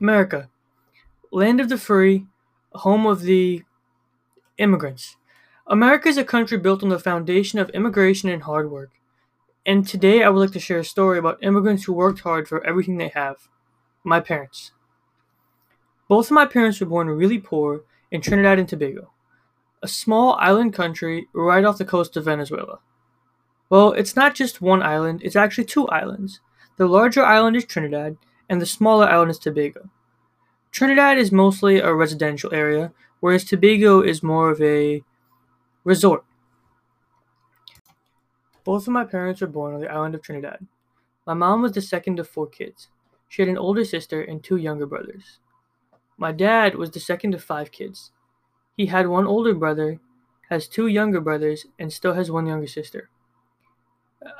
America, land of the free, home of the immigrants. America is a country built on the foundation of immigration and hard work. And today I would like to share a story about immigrants who worked hard for everything they have. My parents. Both of my parents were born really poor in Trinidad and Tobago, a small island country right off the coast of Venezuela. Well, it's not just one island, it's actually two islands. The larger island is Trinidad, and the smaller island is Tobago. Trinidad is mostly a residential area, whereas Tobago is more of a resort. Both of my parents were born on the island of Trinidad. My mom was the second of four kids. She had an older sister and two younger brothers. My dad was the second of five kids. He had one older brother, has two younger brothers, and still has one younger sister.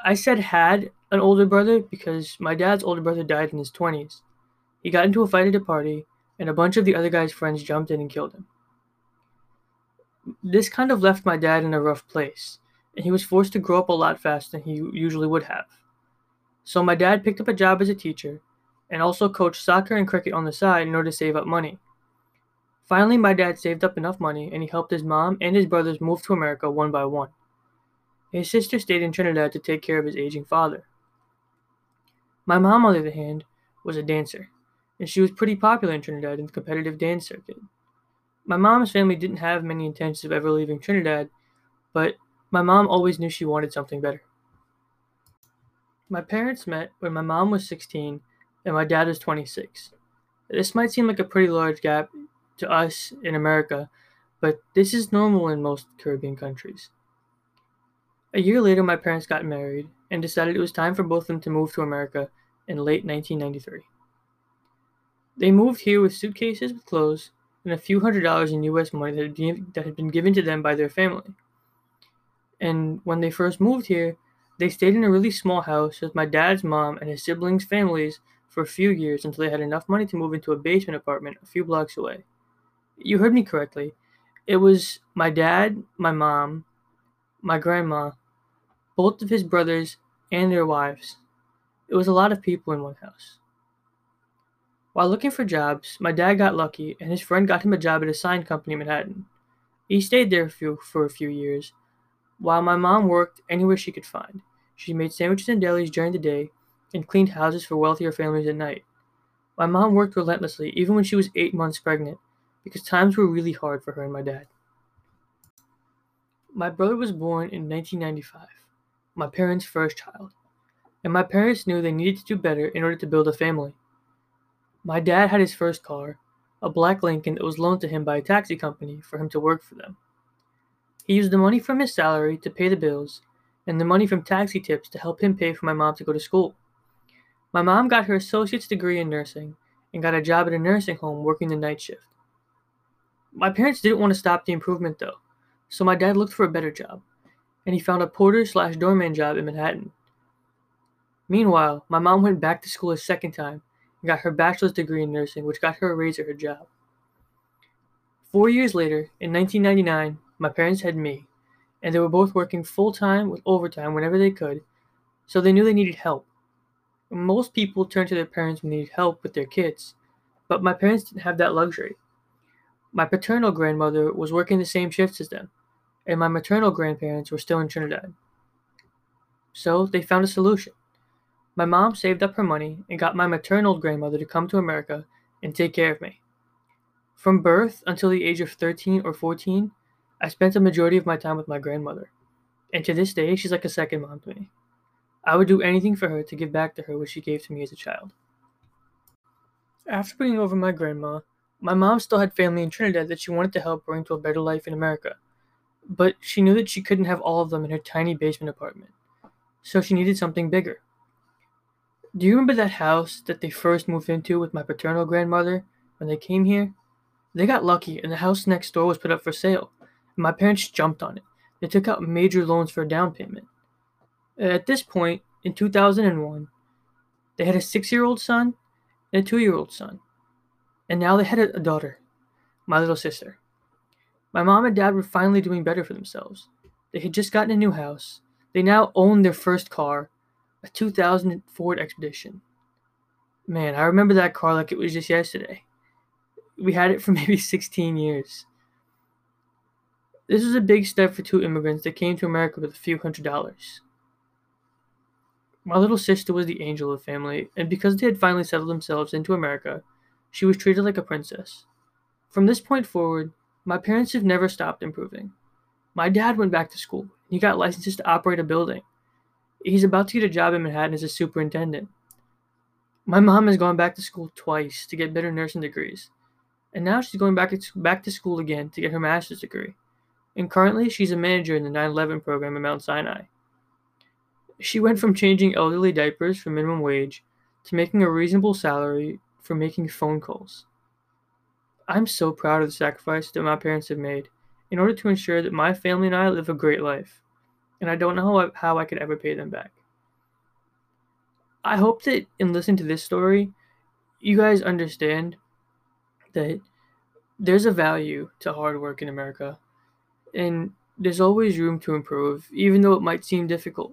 I said had an older brother because my dad's older brother died in his 20s. He got into a fight at a party, and a bunch of the other guy's friends jumped in and killed him. This kind of left my dad in a rough place, and he was forced to grow up a lot faster than he usually would have. So my dad picked up a job as a teacher and also coached soccer and cricket on the side in order to save up money. Finally, my dad saved up enough money and he helped his mom and his brothers move to America one by one. His sister stayed in Trinidad to take care of his aging father. My mom, on the other hand, was a dancer, and she was pretty popular in Trinidad in the competitive dance circuit. My mom's family didn't have many intentions of ever leaving Trinidad, but my mom always knew she wanted something better. My parents met when my mom was 16 and my dad was 26. This might seem like a pretty large gap to us in America, but this is normal in most Caribbean countries. A year later, my parents got married and decided it was time for both of them to move to America in late 1993. They moved here with suitcases with clothes and a few hundred dollars in US money that had, been, given to them by their family. And when they first moved here, they stayed in a really small house with my dad's mom and his siblings' families for a few years until they had enough money to move into a basement apartment a few blocks away. You heard me correctly. It was my dad, my mom, my grandma, both of his brothers, and their wives. It was a lot of people in one house. While looking for jobs, my dad got lucky and his friend got him a job at a sign company in Manhattan. He stayed there for a few years, while my mom worked anywhere she could find. She made sandwiches and delis during the day and cleaned houses for wealthier families at night. My mom worked relentlessly, even when she was eight months pregnant, because times were really hard for her and my dad. My brother was born in 1995 my parents' first child, and my parents knew they needed to do better in order to build a family. My dad had his first car, a black Lincoln that was loaned to him by a taxi company for him to work for them. He used the money from his salary to pay the bills, and the money from taxi tips to help him pay for my mom to go to school. My mom got her associate's degree in nursing and got a job at a nursing home working the night shift. My parents didn't want to stop the improvement though, so my dad looked for a better job and he found a porter slash doorman job in Manhattan. Meanwhile, my mom went back to school a second time and got her bachelor's degree in nursing, which got her a raise at her job. Four years later, in 1999, my parents had me, and they were both working full time with overtime whenever they could, so they knew they needed help. Most people turn to their parents when they need help with their kids, but my parents didn't have that luxury. My paternal grandmother was working the same shifts as them, and my maternal grandparents were still in Trinidad. So they found a solution. My mom saved up her money and got my maternal grandmother to come to America and take care of me. From birth until the age of 13 or 14, I spent the majority of my time with my grandmother. And to this day, she's like a second mom to me. I would do anything for her to give back to her what she gave to me as a child. After bringing over my grandma, my mom still had family in Trinidad that she wanted to help bring to a better life in America but she knew that she couldn't have all of them in her tiny basement apartment, so she needed something bigger. Do you remember that house that they first moved into with my paternal grandmother when they came here? They got lucky and the house next door was put up for sale, and my parents jumped on it. They took out major loans for a down payment. At this point, in 2001, they had a six year old son and a two year old son, and now they had a daughter, my little sister. My mom and dad were finally doing better for themselves. They had just gotten a new house. They now owned their first car, a 2000 Ford Expedition. Man, I remember that car like it was just yesterday. We had it for maybe 16 years. This was a big step for two immigrants that came to America with a few hundred dollars. My little sister was the angel of the family, and because they had finally settled themselves into America, she was treated like a princess. From this point forward, my parents have never stopped improving. My dad went back to school. He got licenses to operate a building. He's about to get a job in Manhattan as a superintendent. My mom has gone back to school twice to get better nursing degrees, and now she's going back to, back to school again to get her master's degree. And currently, she's a manager in the 9 11 program at Mount Sinai. She went from changing elderly diapers for minimum wage to making a reasonable salary for making phone calls. I'm so proud of the sacrifice that my parents have made in order to ensure that my family and I live a great life, and I don't know how I, could ever pay them back. I hope that in listening to this story, you guys understand that there's a value to hard work in America, and there's always room to improve, even though it might seem difficult.